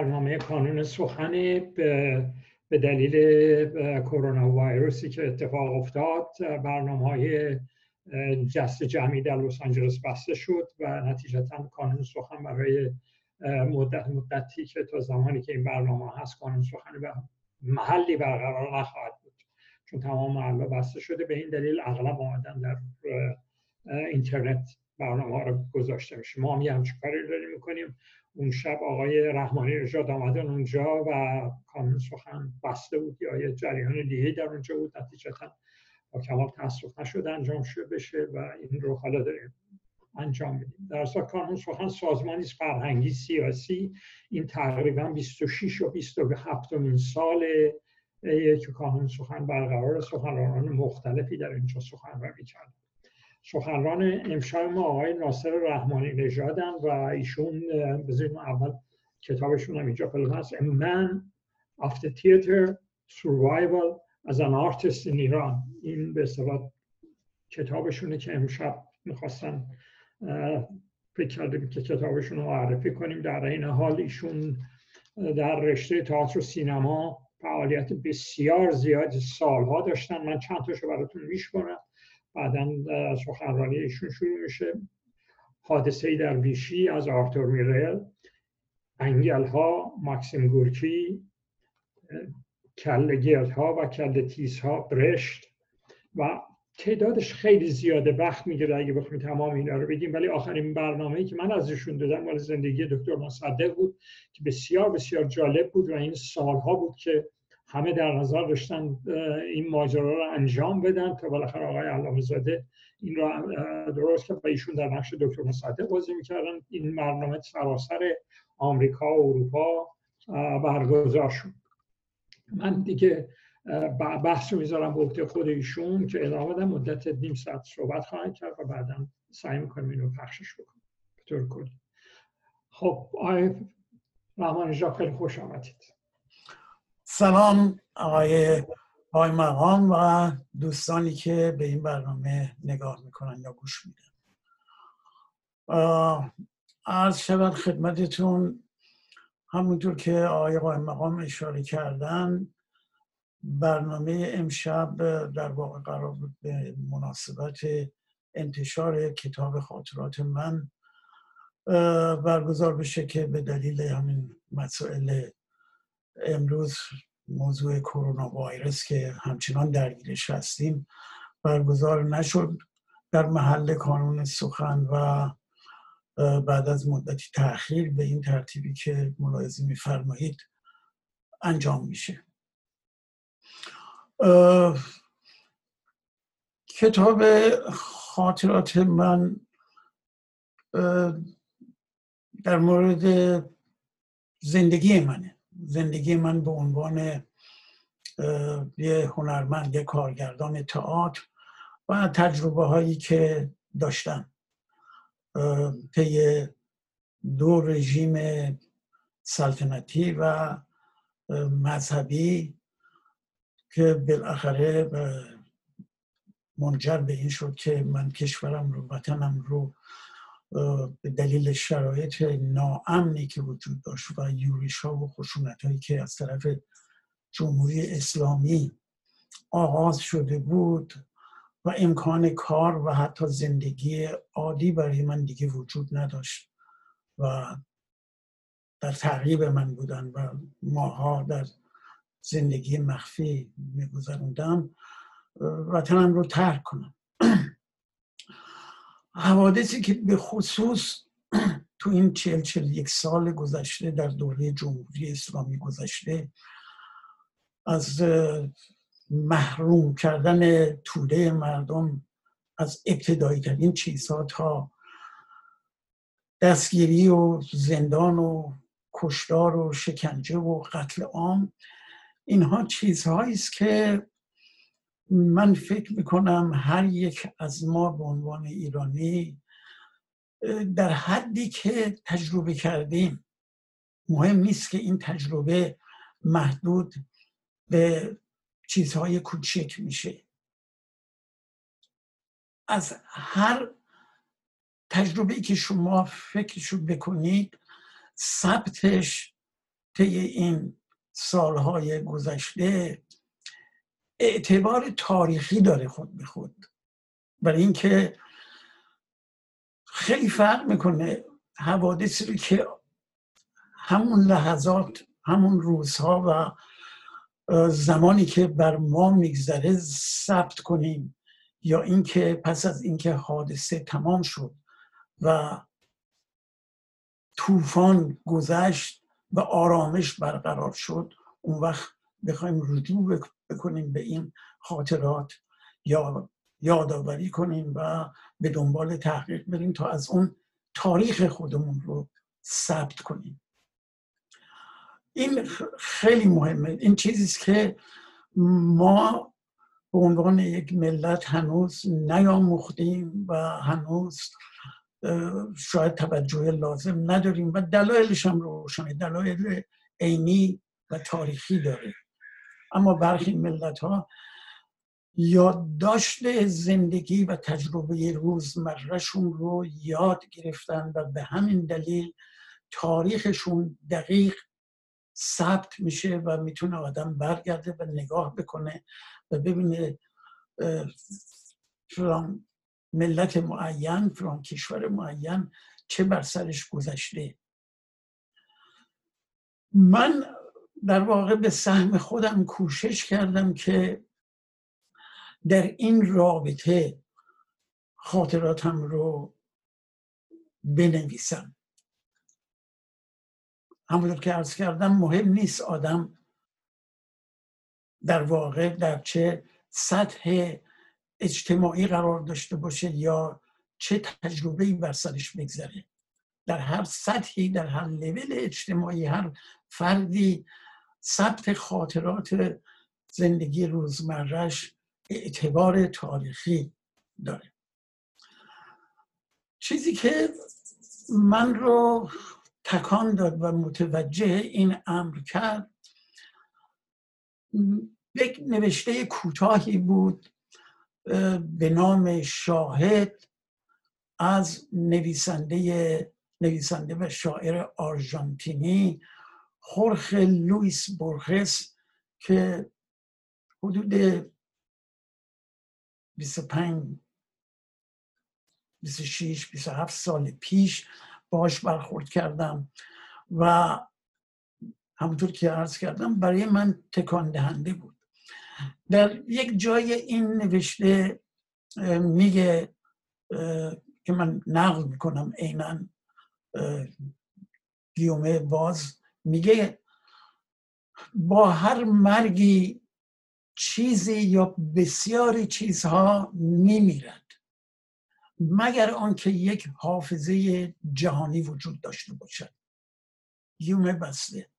برنامه کانون سخن به دلیل کرونا ویروسی که اتفاق افتاد. برنامه های جست جمعی در لس آنجلس بسته شد و نتیجتا کانون سخن برای مدت مدتی که تا زمانی که این برنامه هست کانون سخن به محلی برقرار نخواهد بود. چون تمام محلا بسته شده به این دلیل اغلب آمدن در اینترنت برنامه ها رو گذاشته میشه ما هم یه همچون کاری داریم می‌کنیم. اون شب آقای رحمانی نژاد آمدن اونجا و کانون سخن بسته بود. یا یه جریان دیگه در اونجا بود. نتیجتا با کمال تاسف نشد انجام شده بشه و این رو حالا داریم انجام میدیم. در اصلا کانون سخن سازمانی فرهنگی سیاسی. این تقریبا 26 و 27 مین سال که کانون سخن برقرار سخنرانان مختلفی در اینجا سخنرانی کردن سخنران امشب ما آقای ناصر رحمانی نژادن و ایشون بذاریم اول کتابشون هم اینجا فیلم هست. A Man of the Theater Survival as an Artist in Iran. این به اصطلاح کتابشونه که امشب می‌خواستن فکر کردیم که کتابشون رو معرفی کنیم. در این حال ایشون در رشته تئاتر و سینما فعالیت بسیار زیاد سالها داشتن. من چند تاشو براتون میشکنم بعدا سخنرانی ایشون شروع میشه. حادثه در ویشی از آرتور میرل انگل ها ماکسیم گورکی کل گرد ها و کل تیز ها برشت و تعدادش خیلی زیاده وقت می‌گیره اگه بخوایم تمام اینا رو بگیم. ولی آخرین برنامه ای که من ازشون دادم مال زندگی دکتر مصدق بود که بسیار بسیار جالب بود و این سالها بود که همه در نظر داشتن این ماجرا رو انجام بدن تا بالاخره آقای علامه زاده این رو درست کرد و ایشون در نقش دکتر مصدق بازی می‌کردن. این برنامه سراسر آمریکا و اروپا برگزار شد. من دیگه بحث رو می‌ذارم به عهده خود ایشون که ادامه بدم. مدت نیم ساعت صحبت خواهد کرد و بعدا سعی می‌کنیم اینو پخشش بکنیم. به طور کلی. خب آقای رحمان خیلی خوش آمدید. سلام آقای آقای مقام و دوستانی که به این برنامه نگاه می‌کنن یا گوش میدن. عرض شود خدمتتون همونطور که آقای قائم مقام اشاره کردن برنامه امشب در واقع قرار بود به مناسبت انتشار کتاب خاطرات من برگزار بشه که به دلیل همین مسائل امروز موضوع کرونا ویروس که همچنان درگیرش هستیم برگزار نشد. در محل کانون سخن و بعد از مدتی تاخیر به این ترتیبی که ملاحظه میفرمایید انجام میشه. کتاب خاطرات من در مورد زندگی منه. زندگی من به عنوان یه هنرمند یه کارگردان تئاتر و تجربه هایی که داشتم. طی دو رژیم سلطنتی و مذهبی که بالاخره منجر به این شد که من کشورم رو وطنم رو به دلیل شرایط ناامنی که وجود داشت و یوریش ها و خشونت هایی که از طرف جمهوری اسلامی آغاز شده بود و امکان کار و حتی زندگی عادی برای من دیگه وجود نداشت و در تعقیب من بودن و ماها در زندگی مخفی میگذروندم وطنم رو ترک کنم. حوادثی که به خصوص تو این چل چل یک سال گذشته در دوره جمهوری اسلامی گذشته از محروم کردن توده مردم از ابتدایی ترین چیزها تا دستگیری و زندان و کشتار و شکنجه و قتل عام اینها چیزهایی است که من فکر می‌کنم هر یک از ما به عنوان ایرانی در حدی که تجربه کردیم مهم نیست که این تجربه محدود به چیزهای کوچک میشه. از هر تجربه که شما فکرشو بکنید ثبتش طی این سالهای گذشته اعتبار تاریخی داره خود به خود. برای اینکه خیلی فرق می‌کنه حوادثی رو که همون لحظات همون روزها و زمانی که بر ما میگذره ثبت کنیم یا اینکه پس از اینکه حادثه تمام شد و طوفان گذشت و آرامش برقرار شد اون وقت بخوایم رجوع بکنیم به این خاطرات یا یادآوری کنیم و به دنبال تحقیق بریم تا از اون تاریخ خودمون رو ثبت کنیم. این خیلی مهمه. این چیزی که ما به عنوان یک ملت هنوز نیاموختیم و هنوز شاید توجه لازم نداریم و دلایلش هم روشنه. دلایل عینی و تاریخی داره. اما برخی ملت ها یادداشت زندگی و تجربه روزمرهشون رو یاد گرفتن و به همین دلیل تاریخشون دقیق ثبت میشه و می‌تونه آدم برگرده و نگاه بکنه و ببینه فلان ملت معین فلان کشور معین چه بر سرش گذشته. من در واقع به سهم خودم کوشش کردم که در این رابطه خاطراتم رو بنویسم. همونطور که ارز کردم مهم نیست آدم در واقع در چه سطح اجتماعی قرار داشته باشه یا چه تجربه بر سرش بگذره. در هر سطحی در هر لول اجتماعی هر فردی ثبت خاطرات زندگی روزمرهش اعتبار تاریخی داره. چیزی که من رو تکان داد و متوجه این امر کرد یک نوشته کوتاهی بود به نام شاهد از نویسنده نویسنده و شاعر آرژانتینی خورخ لویس بورخس که حدود 25 26 27 سال پیش باش برخورد کردم و همونطور که عرض کردم برای من تکان دهنده بود. در یک جای این نوشته میگه که من نقل می‌کنم عینا گیومه باز میگه با هر مرگی چیزی یا بسیاری چیزها میمیرد مگر آنکه یک حافظه جهانی وجود داشته باشد. یوم بسته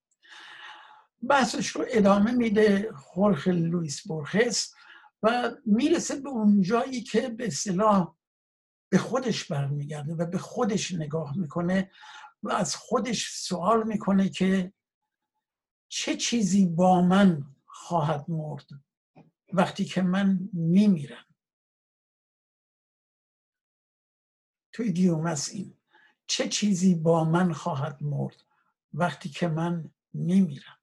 بحثش رو ادامه میده خورخ لویس بورخس و می‌رسه به اون جایی که به اصطلاح به خودش برمیگرده و به خودش نگاه می‌کنه. و از خودش سوال می‌کنه که چه چیزی با من خواهد مرد وقتی که من میمیرم؟ توی دیومس این. چه چیزی با من خواهد مرد وقتی که من میمیرم؟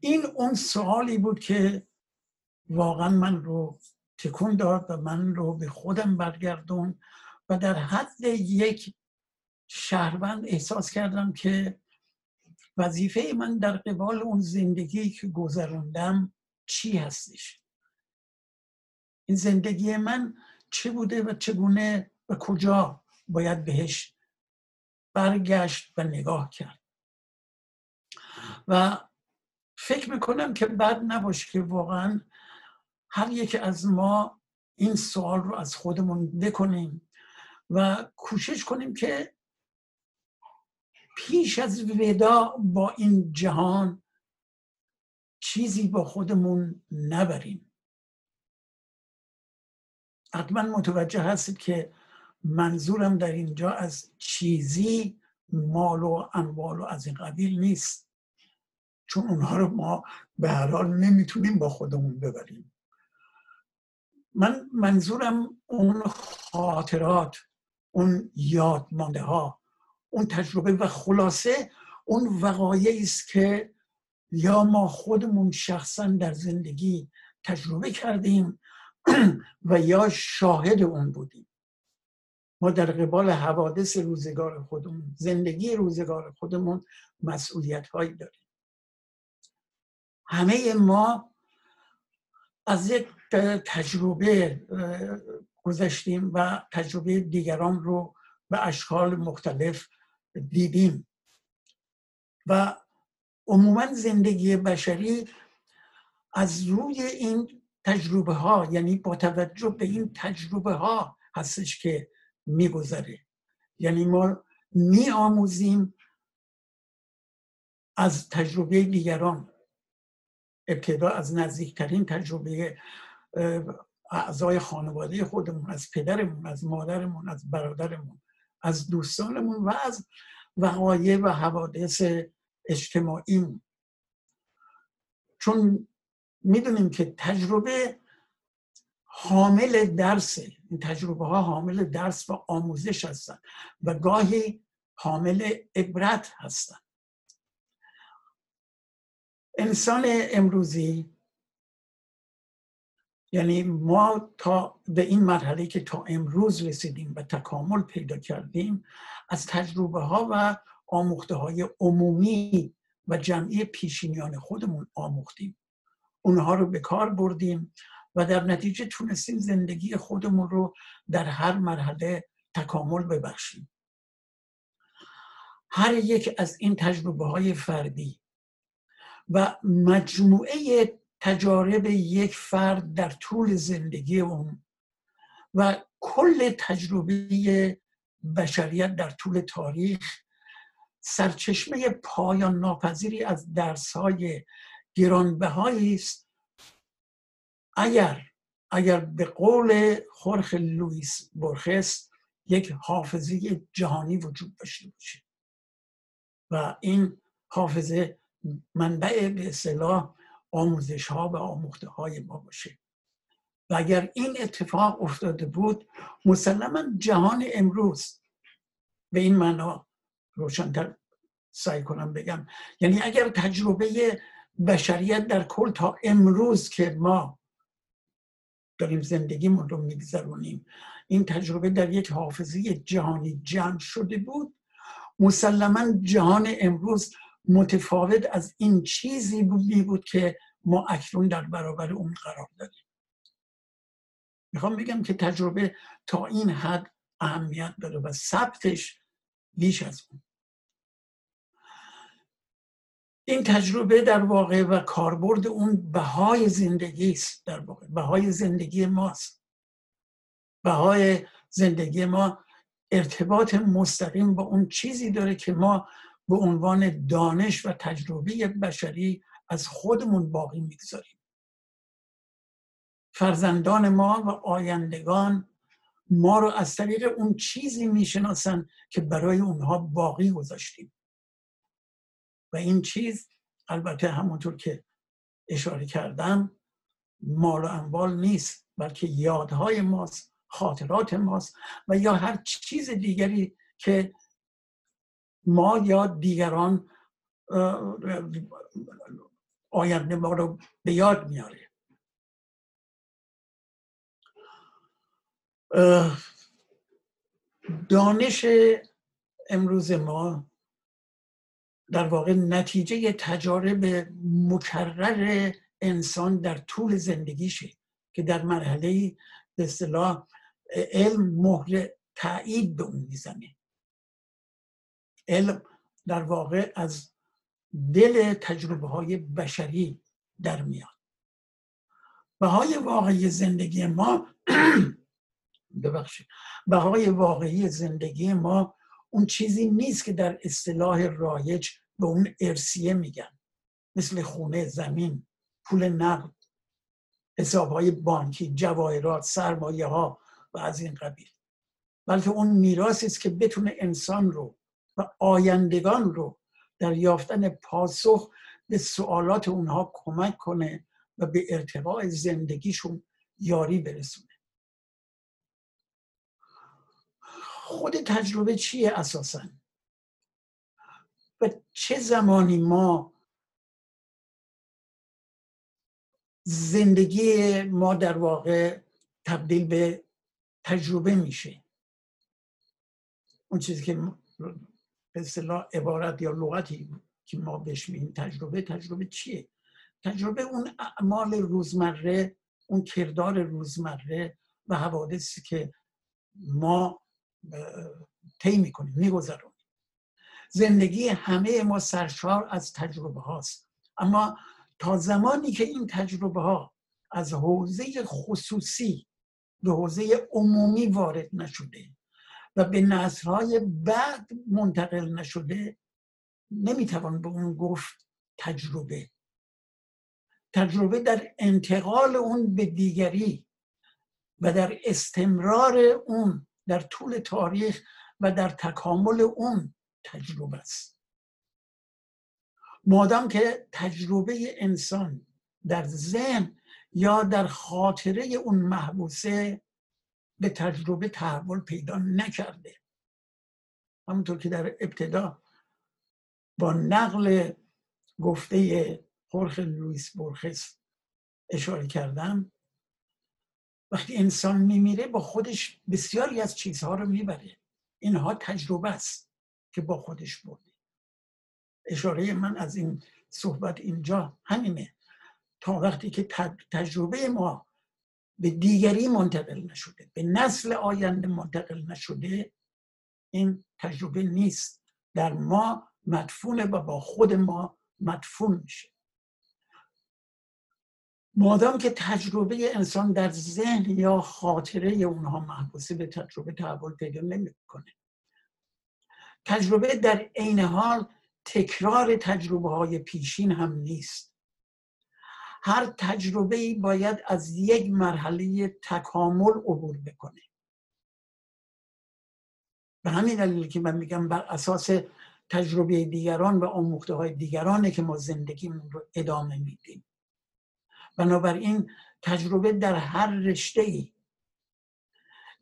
این اون سوالی بود که واقعا من رو تکون داد و من رو به خودم برگردون و در حد یک شهروند احساس کردم که وظیفه من در قبال اون زندگی که گذراندم چی هستش. این زندگی من چه بوده و چگونه و کجا باید بهش برگشت و نگاه کرد. و فکر می‌کنم که بد نباشه که واقعا هر یک از ما این سوال رو از خودمون بکنیم و کوشش کنیم که پیش از ودا با این جهان چیزی با خودمون نبریم. حتما متوجه هستید که منظورم در اینجا از چیزی مال و اموال و از این قبیل نیست چون اونها رو ما به هر حال نمی‌تونیم با خودمون ببریم. من منظورم اون خاطرات اون یادمانده ها اون تجربه و خلاصه اون وقایعی است که یا ما خودمون شخصا در زندگی تجربه کردیم و یا شاهد اون بودیم. ما در قبال حوادث روزگار خودمون زندگی روزگار خودمون مسئولیت هایی داریم. همه ما از یک تجربه گذشتیم و تجربه دیگران رو به اشکال مختلف دیدیم. و عموما زندگی بشری از روی این تجربه ها یعنی با توجه به این تجربه ها هستش که میگذره. یعنی ما می آموزیم از تجربه دیگران. ابتدا از نزدیکترین تجربه اعضای خانواده خودمون از پدرمون از مادرمون از برادرمون. از دوستانمون و از وقایع و حوادث اجتماعی. چون می‌دونیم که تجربه حامل درسه این تجربه ها حامل درس و آموزش هستن و گاهی حامل عبرت هستن. انسان امروزی یعنی ما تا به این مرحله که تا امروز رسیدیم و تکامل پیدا کردیم از تجربه ها و آموخته های عمومی و جمعی پیشینیان خودمون آموختیم. اونها رو به کار بردیم و در نتیجه تونستیم زندگی خودمون رو در هر مرحله تکامل ببخشیم. هر یک از این تجربه های فردی و مجموعه تجارب یک فرد در طول زندگی اون و کل تجربه بشریت در طول تاریخ سرچشمه پایان ناپذیری از درس های گرانبهایی است. اگر اگر به قول خورخ لوئیس برخس یک حافظه جهانی وجود داشته باشه و این حافظه منبع به اصطلاح آموزش ها و آموخته های ما باشه. و اگر این اتفاق افتاده بود مسلما جهان امروز به این معنا روشنتر سعی کنم بگم. یعنی اگر تجربه بشریت در کل تا امروز که ما داریم زندگیمون رو میگذرونیم این تجربه در یک حافظه جهانی جمع شده بود مسلما جهان امروز متفاوت از این چیزی می بود که ما اکنون در برابر اون قرار داریم. می‌خوام بگم که تجربه تا این حد اهمیت داره و ثبتش بیش از اون. این تجربه در واقع و کاربرد اون بهای زندگی است در واقع. بهای زندگی ماست. بهای زندگی ما ارتباط مستقیم با اون چیزی داره که ما به عنوان دانش و تجربه بشری از خودمون باقی می‌گذاریم. فرزندان ما و آیندگان ما رو از طریق اون چیزی می‌شناسن که برای اونها باقی گذاشتیم. و این چیز البته همونطور که اشاره کردم مال و اموال نیست بلکه یادهای ماست خاطرات ماست و یا هر چیز دیگری که ما یا دیگران آینده ما رو به یاد میاره. دانش امروز ما در واقع نتیجه تجارب مکرر انسان در طول زندگیشه که در مرحله به اصطلاح علم مهر تایید به اون می‌زنه. علم در واقع از دل تجربه های بشری در میاد. بهای واقعی زندگی ما ببخشید. بهای واقعی زندگی ما اون چیزی نیست که در اصطلاح رایج به اون ارسیه میگن. مثل خونه زمین پول نقد حساب های بانکی جواهرات سرمایه ها و از این قبیل. بلکه اون میراثی است که بتونه انسان رو و آیندگان رو در یافتن پاسخ به سوالات اونها کمک کنه و به ارتقاء زندگیشون یاری برسونه. خود تجربه چیه اساسا؟ و چه زمانی ما زندگی ما در واقع تبدیل به تجربه میشه؟ اون چیزی که به اصطلاح عبارت یا لغتی که ما بهش میگیم تجربه. تجربه چیه؟ تجربه اون اعمال روزمره اون کردار روزمره و حوادثی که ما طی می‌کنیم میگذرونیم. زندگی همه ما سرشار از تجربه هاست. اما تا زمانی که این تجربه ها از حوزه خصوصی به حوزه عمومی وارد نشده و به نسلهای بعد منتقل نشده نمی‌توان به اون گفت تجربه. تجربه در انتقال اون به دیگری و در استمرار اون در طول تاریخ و در تکامل اون تجربه است. مادام که تجربه انسان در ذهن یا در خاطره اون محبوسه به تجربه تحول پیدا نکرده. همونطور که در ابتدا با نقل گفته خورخ لویس برخس اشاره کردم وقتی انسان میمیره با خودش بسیاری از چیزها رو می‌بره. اینها تجربه است که با خودش برده. اشاره من از این صحبت اینجا همینه. تا وقتی که تجربه ما به دیگری منتقل نشده به نسل آینده منتقل نشده این تجربه نیست. در ما مدفونه و با خود ما مدفون میشه. مادام که تجربه انسان در ذهن یا خاطره اونها محبوسه به تجربه تحول پیدا نمی‌کنه. تجربه در عین حال تکرار تجربه های پیشین هم نیست. هر تجربه ای باید از یک مرحله تکامل عبور بکنه. به همین دلیل که من میگم بر اساس تجربه دیگران و آموخته های دیگرانه که ما زندگیمون رو ادامه میدیم. بنابراین تجربه در هر رشته ای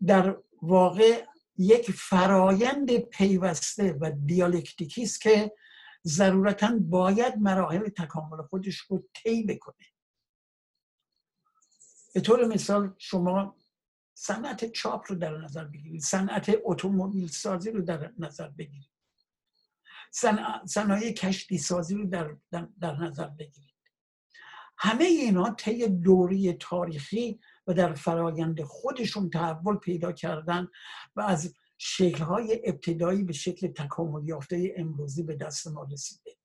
در واقع یک فرایند پیوسته و دیالکتیکی است که ضرورتا باید مراحل تکامل خودش رو طی بکنه. به طور مثال شما صنعت چاپ رو در نظر بگیرید صنعت اتومبیل سازی رو در نظر بگیرید صنایع کشتی سازی رو در, در نظر بگیرید. همه اینا طی دوری تاریخی و در فرایند خودشون تحول پیدا کردن و از شکلهای ابتدایی به شکل تکامل یافته امروزی به دست ما رسیده.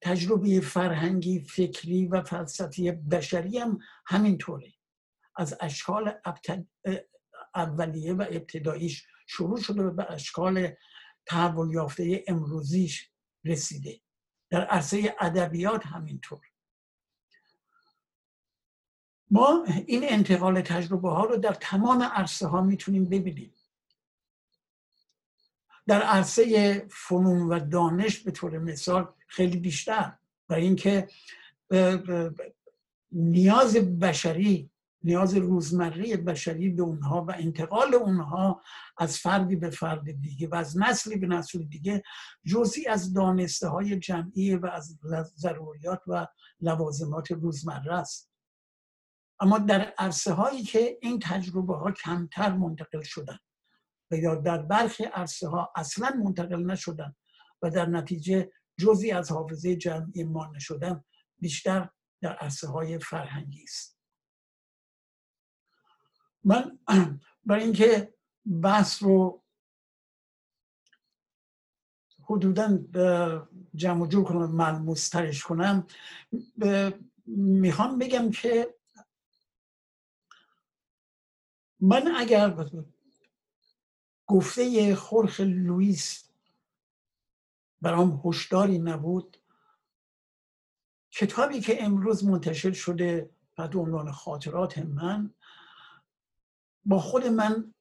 تجربه فرهنگی فکری و فلسفی بشری هم همینطوره. از اشکال اولیه و ابتداییش شروع شده به اشکال تحول یافته امروزیش رسیده. در عرصه ادبیات همینطور. ما این انتقال تجربه ها رو در تمام عرصه ها می‌تونیم ببینیم. در عرصه فنون و دانش به طور مثال خیلی بیشتر. و اینکه نیاز بشری نیاز روزمره بشری به اونها و انتقال اونها از فردی به فرد دیگه و از نسلی به نسل دیگه جزی از دانسته های جمعی و از ضروریات و لوازمات روزمره است. اما در عرصه هایی که این تجربه ها کمتر منتقل شدن یا در برخی عرصه ها اصلا منتقل نشدن و در نتیجه جزی از حافظه جمعی ما نشدن بیشتر در عرصه های فرهنگی است. من برای اینکه بحث رو حدودا جمع جور کنم ملموس ترش کنم می‌خوام بگم که من اگر گفته خورخ لوئیس برام هشداری نبود. کتابی که امروز منتشر شده بعد عنوان خاطرات من با خود من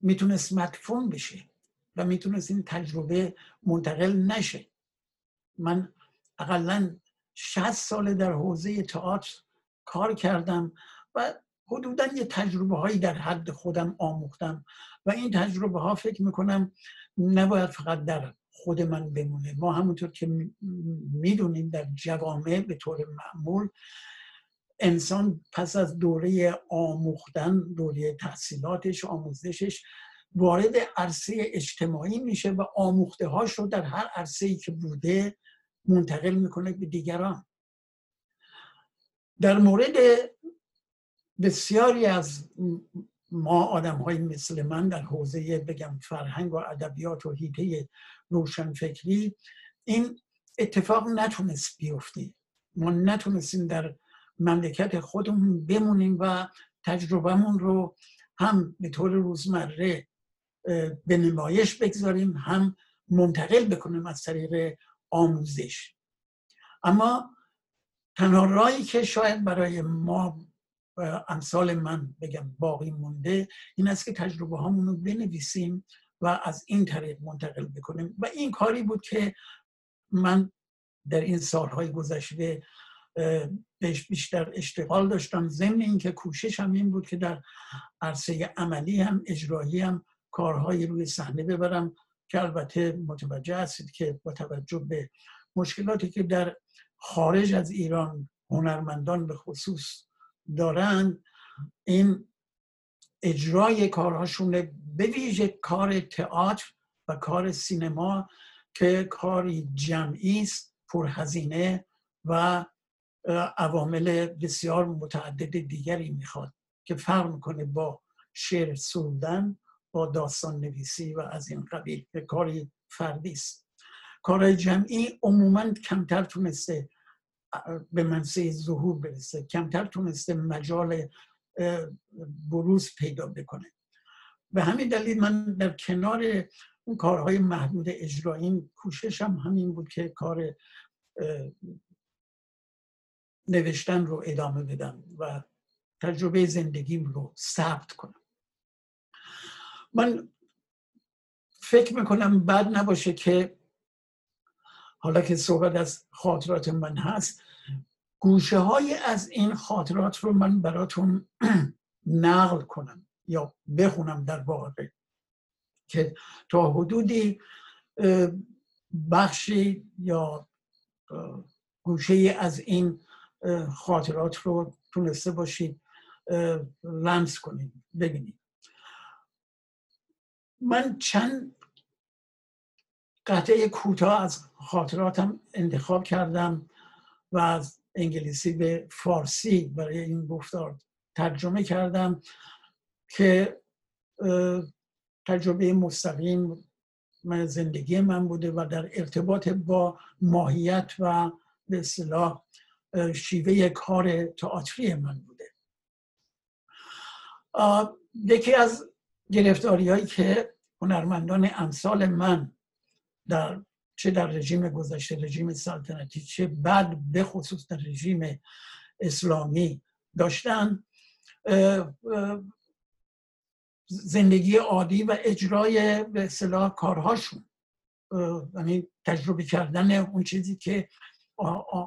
می‌تونست مدفون بشه و می‌تونست این تجربه منتقل نشه. من اقلا 60 ساله در حوزه تئاتر کار کردم و حدودا یه تجربه هایی در حد خودم آموختم و این تجربه ها فکر می‌کنم نباید فقط در خود من بمونه. ما همونطور که می‌دونیم در جوامع به طور معمول انسان پس از دوره آموختن دوره تحصیلاتش آموزشش وارد عرصه اجتماعی میشه و آموخته هاش رو در هر عرصه ای که بوده منتقل می‌کنه به دیگران. در مورد بسیاری از ما آدم های مثل من در حوزه بگم فرهنگ و ادبیات و هیته روشنفکری این اتفاق نتونست بیفته. ما نتونستیم در مملکت خودمون بمونیم و تجربهمون رو هم به طور روزمره به نمایش بگذاریم هم منتقل بکنیم از طریق آموزش. اما تنها رایی که شاید برای ما امثال من بگم باقی مونده این است که تجربه هامون رو بنویسیم و از این طریق منتقل بکنیم. و این کاری بود که من در این سالهای گذشته بهش بیشتر اشتغال داشتم. ضمن اینکه کوششم این بود که در عرصه عملی هم اجرایی هم کارهایی روی صحنه ببرم که البته متوجه هستید که با توجه به مشکلاتی که در خارج از ایران هنرمندان به خصوص دارند این اجرای کارهاشون به ویژه کار تئاتر و کار سینما که کاری جمعی است پرهزینه و عوامل بسیار متعدد دیگری می‌خواد که فرق می‌کنه با شعر سرودن با داستان نویسی و از این قبیل که کاری فردی است. کارهای جمعی عموما کمتر تونسته به منصه ظهور برسه. کمتر تونسته مجال بروز پیدا بکنه. به همین دلیل من در کنار اون کارهای محدود اجرایی کوششم همین بود که کار نوشتن رو ادامه بدم و تجربه زندگیم رو ثبت کنم. من فکر می‌کنم بد نباشه که حالا که صحبت از خاطرات من هست گوشه های از این خاطرات رو من براتون نقل کنم یا بخونم در واقع که تا حدودی بخشی یا گوشه از این خاطرات رو تونسته باشید لمس کنید ببینید. من چند قطعه کوتاه از خاطراتم انتخاب کردم و از انگلیسی به فارسی برای این گفتار ترجمه کردم که تجربه مستقیم من زندگی من بوده و در ارتباط با ماهیت و به اصطلاح شیوه کار تئاتری من بوده. یکی از گرفتاری هایی که هنرمندان امثال من در چه در رژیم گذشته رژیم سلطنتی چه بعد به خصوص در رژیم اسلامی داشتن زندگی عادی و اجرای به اصطلاح کارهاشون. یعنی تجربه کردن اون چیزی که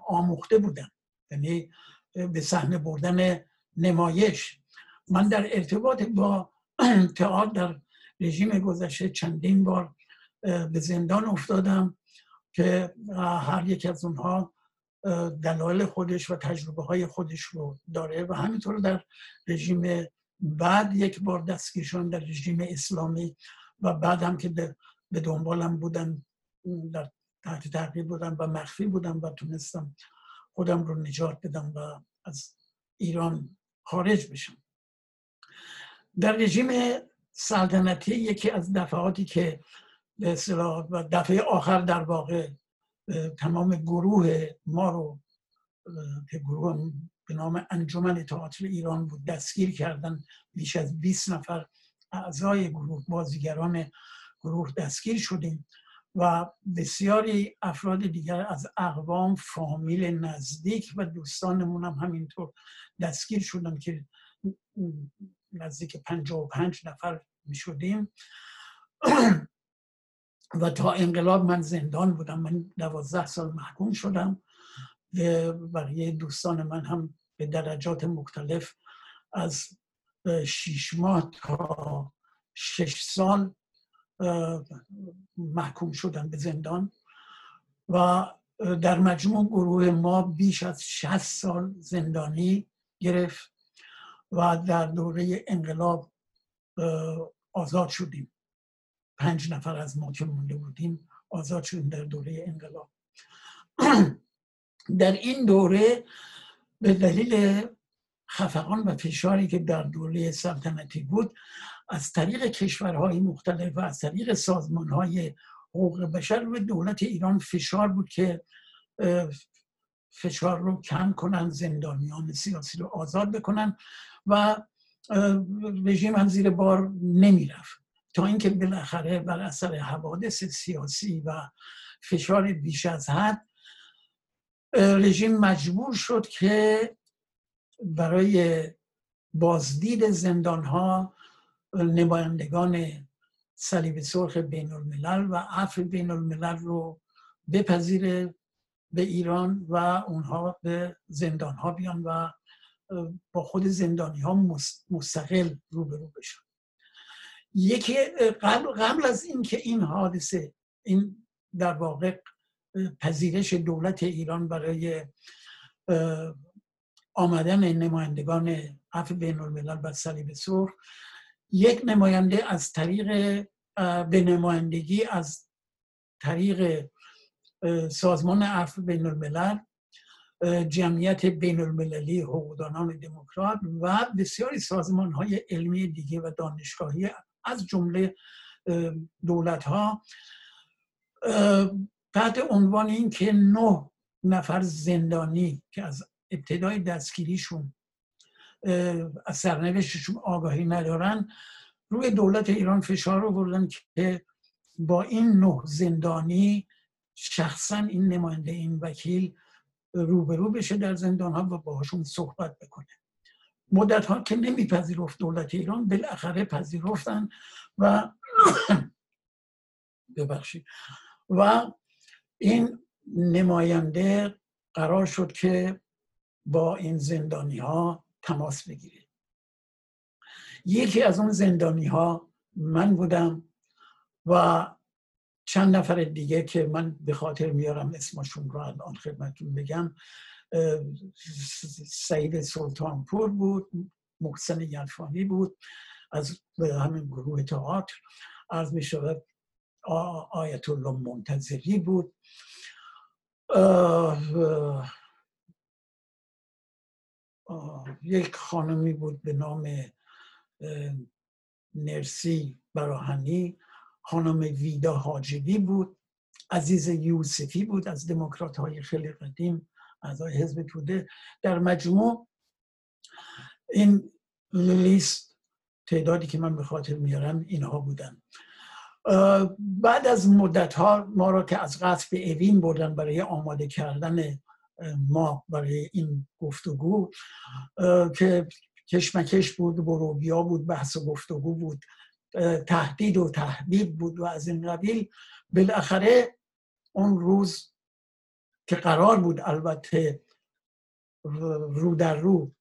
آموخته بودن. یعنی به صحنه بردن نمایش. من در ارتباط با تئاتر در رژیم گذشته چندین بار به زندان افتادم که هر یک از اونها دلایل خودش و تجربه های خودش رو داره و همینطور در رژیم بعد یک بار دستگیر در رژیم اسلامی و بعد هم که به دنبالم بودن در تحت تعقیب بودم و مخفی بودم و تونستم خودم رو نجات بدم و از ایران خارج بشم. در رژیم سلطنتی یکی از دفعاتی که به اصطلاح و دفعه آخر در واقع تمام گروه ما رو که گروه به نام انجمن تئاتر ایران بود دستگیر کردن. بیش از 20 نفر اعضای گروه بازیگران گروه دستگیر شدیم و بسیاری افراد دیگر از اقوام فامیل نزدیک و دوستانمون هم همینطور دستگیر شدن که نزدیک 55 نفر می شدیم و تا انقلاب من زندان بودم. من دوازده سال محکوم شدم و بقیه دوستان من هم به درجات مختلف از شیش ماه تا شش سال محکوم شدن به زندان و در مجموع گروه ما بیش از 60 سال زندانی گرفت و در دوره انقلاب آزاد شدیم. پنج نفر از ما که مونده بودیم آزاد شدیم در دوره انقلاب. در این دوره به دلیل خفقان و فشاری که در دوره سلطنتی بود از طریق کشورهای مختلف و از طریق سازمانهای حقوق بشر روی دولت ایران فشار بود که فشار رو کم کنن زندانیان سیاسی رو آزاد بکنن و رژیم هم زیر بار نمی‌رفت. تا اینکه بالاخره بر اثر حوادث سیاسی و فشار بیش از حد رژیم مجبور شد که برای بازدید زندان ها نمایندگان صلیب سرخ بین الملل و عفو بین الملل رو بپذیره به ایران و اونها به زندان ها بیان و با خود زندانی ها مستقل روبرو بشن. یکی قبل, قبل از اینکه این حادثه این در واقع پذیرش دولت ایران برای آمدن نمایندگان عفو بین الملل و صلیب سرخ یک نماینده از طریق به نمایندگی از طریق سازمان عفو بین الملل جمعیت بین المللی حقوقدانان دموکرات و بسیاری سازمان های علمی دیگه و دانشگاهی از جمله دولت ها تحت عنوان این که نه نفر زندانی که از ابتدای دستگیریشون از سرنوشتشون آگاهی ندارن روی دولت ایران فشار آوردن که با این نه زندانی شخصا این نماینده این وکیل روبرو بشه در زندان ها و باهاشون صحبت بکنه. مدت ها که نمیپذیرفت دولت ایران بالاخره پذیرفتن و ببخشید. و این نماینده قرار شد که با این زندانی ها تماس بگیره. یکی از اون زندانی ها من بودم و چند نفر دیگه که من به خاطر میارم اسمشون رو الان خدمتون بگم سعید سلطانپور بود محسن یلفانی بود از همین گروه تئاتر. از می شود آیت الله منتظری بود. یک خانمی بود به نام نرسی براهنی. خانم ویدا حاجبی بود. عزیز یوسفی بود از دموکرات های خیلی قدیم. اعضای حزب توده در مجموع این لیست تعدادی که من به خاطر میارم اینها بودن. بعد از مدت ها ما را که از قصد به اوین بردن برای آماده کردن ما برای این گفتگو که کشمکش بود بروبیا بود بحث و گفتگو بود تهدید و تهدید بود و از این قبیل بالاخره اون روز که قرار بود البته رو در رو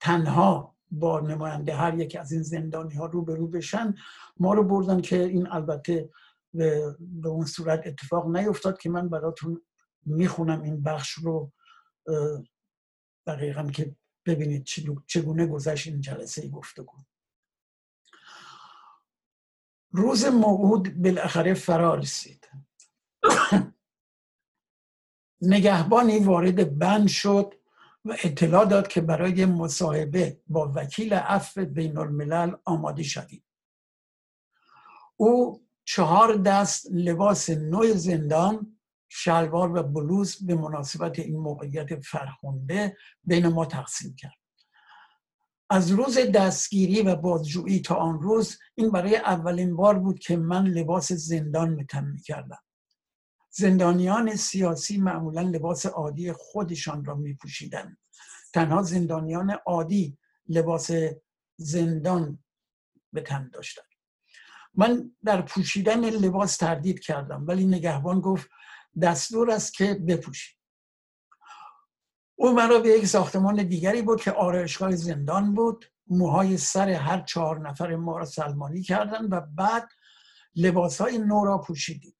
تنها با نماینده هر یک از این زندانی ها رو به رو بشن ما رو بردن که این البته به, اون صورت اتفاق نیفتاد که من براتون می‌خونم این بخش رو دقیقا که ببینید چگونه گذشت این جلسه گفتگو روز موعود بالاخره فرا رسید. نگهبانی وارد بند شد و اطلاع داد که برای مصاحبه با وکیل عفو بین الملل آماده شدید او چهار دست لباس نوع زندان شلوار و بلوز به مناسبت این موقعیت فرخونده بین ما تقسیم کرد. از روز دستگیری و بازجویی تا آن روز این برای اولین بار بود که من لباس زندان می کردم زندانیان سیاسی معمولا لباس عادی خودشان را می پوشیدن. تنها زندانیان عادی لباس زندان به تن داشتن من در پوشیدن لباس تردید کردم ولی نگهبان گفت دستور است که بپوشید او مرا به یک ساختمان دیگری بود که آرایشگاه زندان بود. موهای سر هر چهار نفر ما را سلمانی کردن و بعد لباس های نو را پوشیدیم.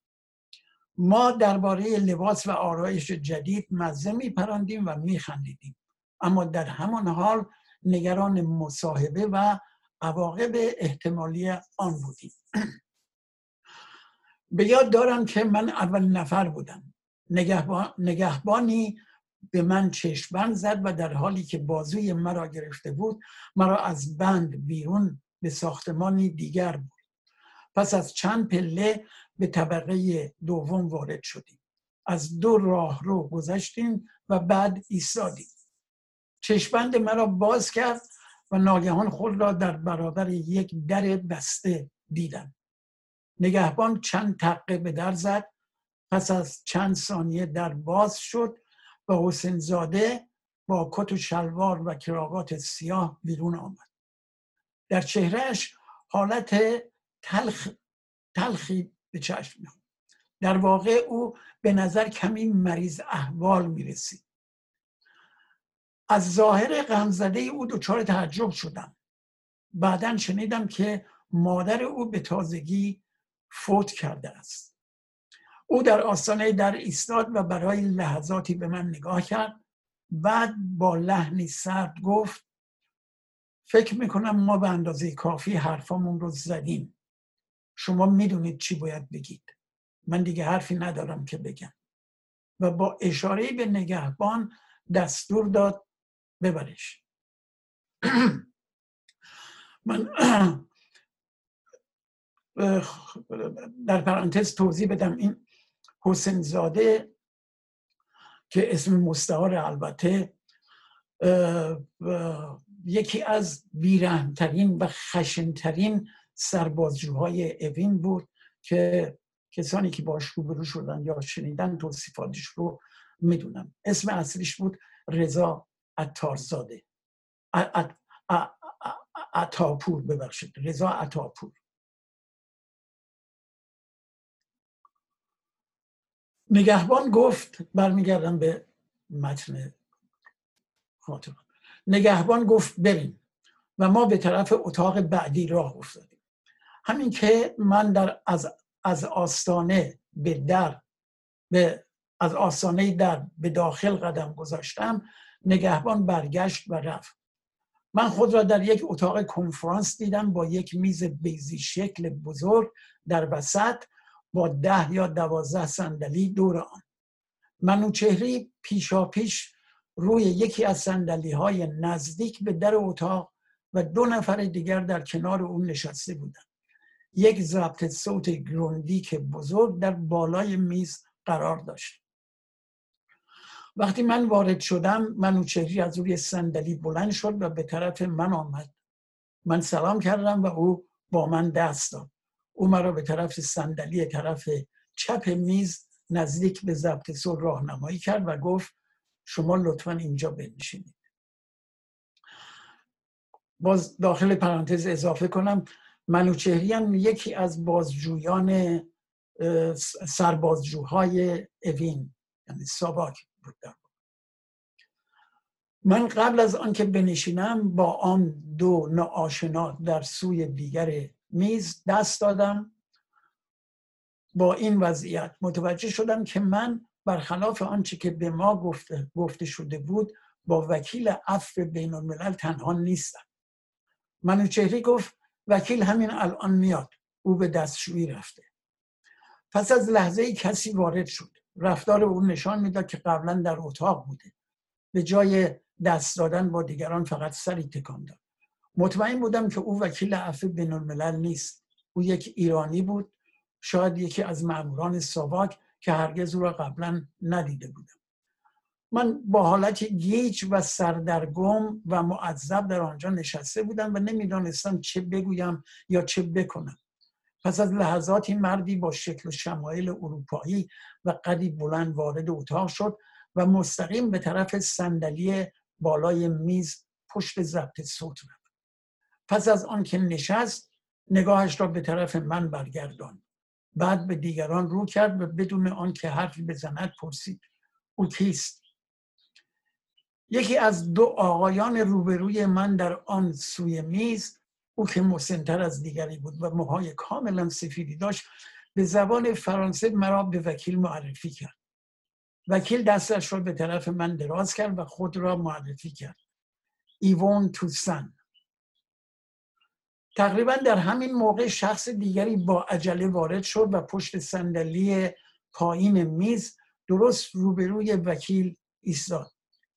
ما درباره لباس و آرایش جدید مزه میپراندیم و میخندیدیم. اما در همان حال نگران مصاحبه و عواقب احتمالی آن بودیم. به یاد دارم که من اول نفر بودم. نگهبانی به من چشمبند زد و در حالی که بازوی مرا گرفته بود مرا از بند بیرون به ساختمانی دیگر بود پس از چند پله به طبقه دوم وارد شدیم. از دو راه رو گذشتیم و بعد ایستادیم. چشمند مرا باز کرد و ناگهان خود را در برابر یک در بسته دیدم. نگهبان چند تقه به در زد پس از چند ثانیه در باز شد و حسین زاده با کت و شلوار و کراوات سیاه بیرون آمد. در چهرهش حالت تلخ تلخی به چشم در واقع او به نظر کمی مریض احوال می‌رسید. از ظاهر غمزده او دچار تعجب شدم. بعدا شنیدم که مادر او به تازگی فوت کرده است. او در آستانه در ایستاد و برای لحظاتی به من نگاه کرد. بعد با لحنی سرد گفت فکر می‌کنم ما به اندازه کافی حرفامون رو زدیم. شما می‌دونید چی باید بگید. من دیگه حرفی ندارم که بگم. و با اشاره به نگهبان دستور داد ببرش. من در پرانتز توضیح بدم این حسین زاده که اسم مستعار البته یکی از بیرهنترین و خشنترین سربازجوهای اوین بود که کسانی که باش روبرو شدن یا شنیدن توصیفاتش رو می‌دونم اسم اصلیش بود رضا اتارزاده اتاپور ببخشید. رضا اتاپور نگهبان گفت برمیگردم به متن خاطران. نگهبان گفت بریم. و ما به طرف اتاق بعدی راه افتادیم. همین که من در از, از آستانه به در به از آستانه در به داخل قدم گذاشتم نگهبان برگشت و رفت. من خود را در یک اتاق کنفرانس دیدم با یک میز بیزی شکل بزرگ در وسط با ده یا دوازده صندلی دور آن. منوچهری پیشا پیش روی یکی از صندلی های نزدیک به در اتاق و دو نفر دیگر در کنار اون نشسته بودند. یک ضبط صوت گروندیک بزرگ در بالای میز قرار داشت. وقتی من وارد شدم منوچهری از روی صندلی بلند شد و به طرف من آمد. من سلام کردم و او با من دست داد. او مرا به طرف صندلی طرف چپ میز نزدیک به ضبط صوت راهنمایی کرد و گفت شما لطفا اینجا بنشینید. باز داخل پرانتز اضافه کنم منوچهریان یکی از بازجویان سربازجوهای اوین یعنی ساواک بود من قبل از آنکه بنشینم با آن دو ناآشنا در سوی دیگر میز دست دادم. با این وضعیت متوجه شدم که من برخلاف آنچه که به ما گفته, گفته شده بود با وکیل عفو بین الملل تنها نیستم. منوچهری گفت وکیل همین الان میاد. او به دستشویی رفته. پس از لحظه ای کسی وارد شد. رفتار او نشان می‌داد که قبلا در اتاق بوده. به جای دست دادن با دیگران فقط سری تکان داد. مطمئن بودم که او وکیل عفو بین الملل نیست. او یک ایرانی بود. شاید یکی از ماموران ساواک که هرگز او را قبلا ندیده بودم. من با حالت گیج و سردرگم و معذب در آنجا نشسته بودم و نمی‌دانستم چه بگویم یا چه بکنم. پس از لحظاتی مردی با شکل و شمایل اروپایی و قدی بلند وارد اتاق شد و مستقیم به طرف صندلی بالای میز پشت ضبط صوت رفت پس از آن که نشست نگاهش را به طرف من برگردان بعد به دیگران رو کرد و بدون آنکه حرفی بزند پرسید او کیست؟ یکی از دو آقایان روبروی من در آن سوی میز او که مسنتر از دیگری بود و موهای کاملا سفیدی داشت به زبان فرانسه مرا به وکیل معرفی کرد. وکیل دستش را به طرف من دراز کرد و خود را معرفی کرد. ایوان توسن. تقریبا در همین موقع شخص دیگری با عجله وارد شد و پشت صندلی پایین میز درست روبروی وکیل ایستاد.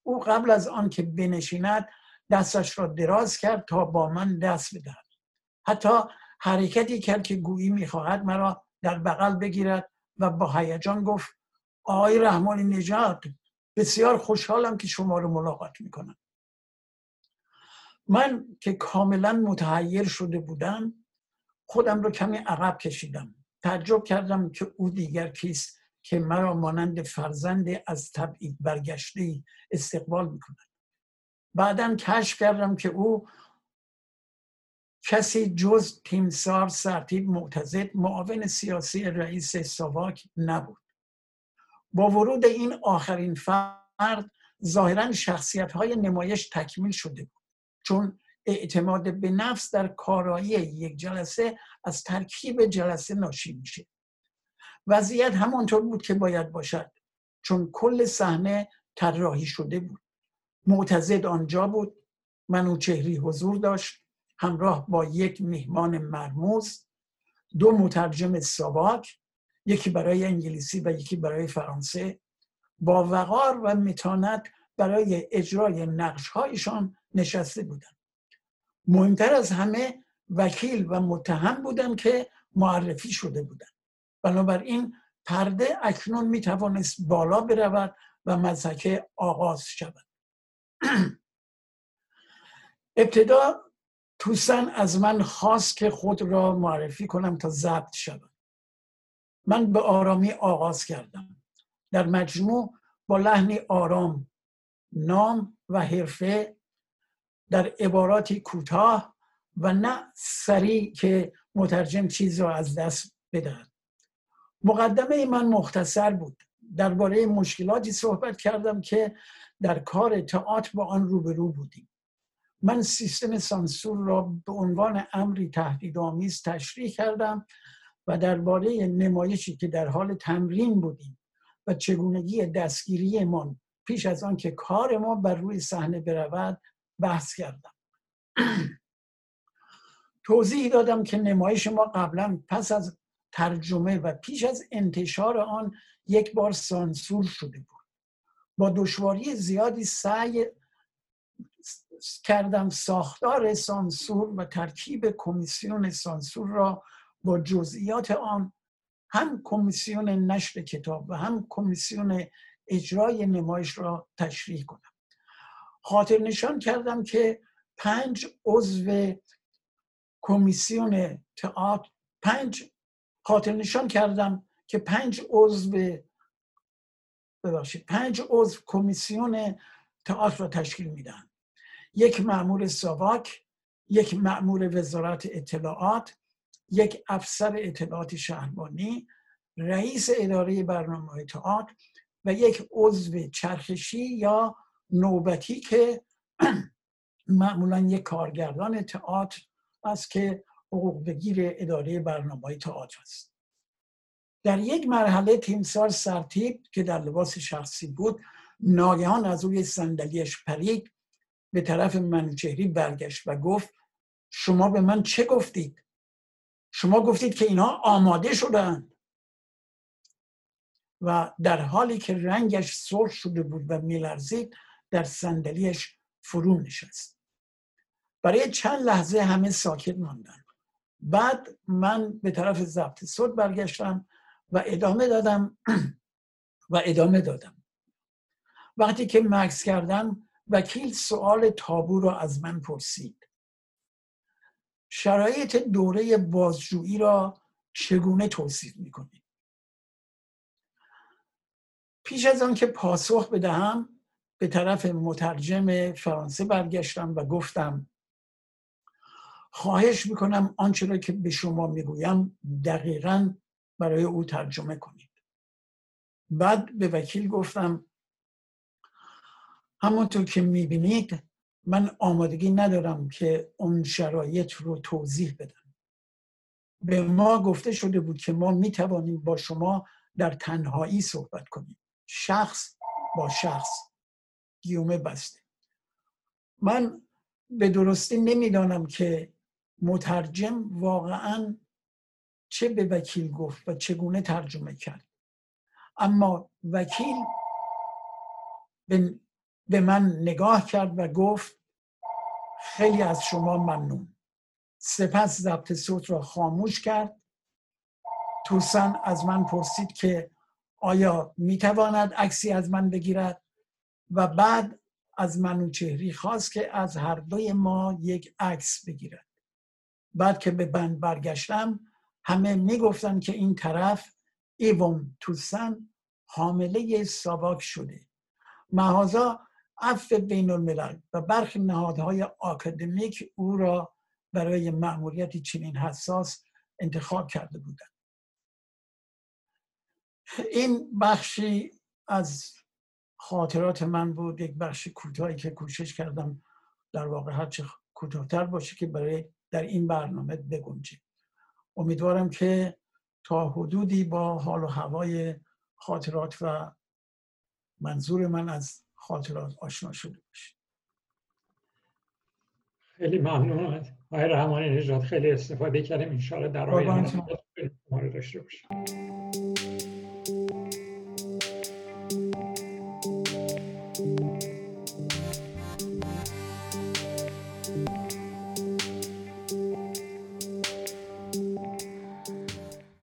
او قبل از آن که بنشیند دستش را دراز کرد تا با من دست بدهد. حتی حرکتی کرد که گویی می‌خواهد مرا در بغل بگیرد و با هیجان گفت آقای رحمانی نجات بسیار خوشحالم که شما رو ملاقات می‌کنم. من که کاملا متحیر شده بودم خودم رو کمی عقب کشیدم. تعجب کردم که او دیگر کیست. که مرا مانند فرزند از تبعید برگشته استقبال می‌کند. بعدا کشف کردم که او کسی جز تیمسار سرتیب معتزد معاون سیاسی رئیس ساواک نبود. با ورود این آخرین فرد ظاهرا شخصیت های نمایش تکمیل شده بود. چون اعتماد به نفس در کارایی یک جلسه از ترکیب جلسه ناشی میشه. وضعیت همانطور بود که باید باشد چون کل صحنه طراحی شده بود. معتزد آنجا بود منوچهری حضور داشت همراه با یک میهمان مرموز دو مترجم ساواک یکی برای انگلیسی و یکی برای فرانسه با وقار و متانت برای اجرای نقشهایشان نشسته بودند. مهمتر از همه وکیل و متهم بودن که معرفی شده بودند. بنابراین پرده اکنون می توانست بالا برود و مزحکه آغاز شود. ابتدا توسن از من خواست که خود را معرفی کنم تا ضبط شود. من به آرامی آغاز کردم. در مجموع با لحنی آرام نام و حرفه در عباراتی کوتاه و نه سریع که مترجم چیز را از دست بدهد. مقدمه من مختصر بود. درباره مشکلاتی صحبت کردم که در کار تئاتر با آن روبرو بودیم. من سیستم سانسور را به عنوان امری تهدیدآمیز تشریح کردم و درباره نمایشی که در حال تمرین بودیم و چگونگی دستگیریمان پیش از آن که کار ما بر روی صحنه برود بحث کردم. توضیح دادم که نمایش ما قبلا پس از ترجمه و پیش از انتشار آن یک بار سانسور شده بود. با دشواری زیادی سعی کردم ساختار سانسور و ترکیب کمیسیون سانسور را با جزئیات آن هم کمیسیون نشر کتاب و هم کمیسیون اجرای نمایش را تشریح کنم. خاطر نشان کردم که پنج عضو کمیسیون تئاتر پنج خاطر نشان کردم که پنج عضو ببخشید پنج عضو کمیسیون تئاتر را تشکیل میدن. یک مأمور ساواک یک مأمور وزارت اطلاعات یک افسر اطلاعات شهربانی رئیس اداره برنامه تئاتر و یک عضو چرخشی یا نوبتی که معمولا یک کارگردان تئاتر است که بگیر اداره برنامه تئاتر است. در یک مرحله تیمسار سرتیب که در لباس شخصی بود ناگهان از روی صندلیاش پرید به طرف منوچهری برگشت و گفت شما به من چه گفتید؟ شما گفتید که اینها آماده شدند و در حالی که رنگش سرخ شده بود و میلرزید در صندلیش فرو نشست. برای چند لحظه همه ساکت ماندن بعد من به طرف ضبط صوت برگشتم و ادامه دادم و ادامه دادم. وقتی که مکس کردم وکیل سوال تابو را از من پرسید. شرایط دوره بازجویی را چگونه توصیف می‌کنید پیش از آن که پاسخ بدهم به طرف مترجم فرانسه برگشتم و گفتم خواهش می‌کنم آنچه را که به شما می‌گویم دقیقا برای او ترجمه کنید. بعد به وکیل گفتم همونطور که می‌بینید من آمادگی ندارم که اون شرایط رو توضیح بدم. به ما گفته شده بود که ما می توانیم با شما در تنهایی صحبت کنیم. شخص با شخص. گیومه بسته. من به درستی نمی‌دانم که مترجم واقعا چه به وکیل گفت و چگونه ترجمه کرد. اما وکیل به من نگاه کرد و گفت خیلی از شما ممنون. سپس ضبط صوت را خاموش کرد. توسن از من پرسید که آیا می‌تواند عکسی از من بگیرد و بعد از منوچهری خواست که از هر دوی ما یک عکس بگیرد. بعد که به بند برگشتم همه می‌گفتن که این طرف ایوم توسن حامله ساواک شده. محازا عفو بین الملل و برخی نهادهای آکادمیک او را برای معمولیتی چنین حساس انتخاب کرده بودند. این بخشی از خاطرات من بود یک بخش کوتاهی که کوشش کردم در واقع هرچه کوتاهتر باشه که برای در این برنامه بگنجه امیدوارم که تا حدودی با حال و هوای خاطرات و منظور من از خاطرات آشنا شده باشه خیلی ممنون. آقای رحمانی نجات خیلی استفاده کردیم. انشاءالله در آینده داشته باشیم.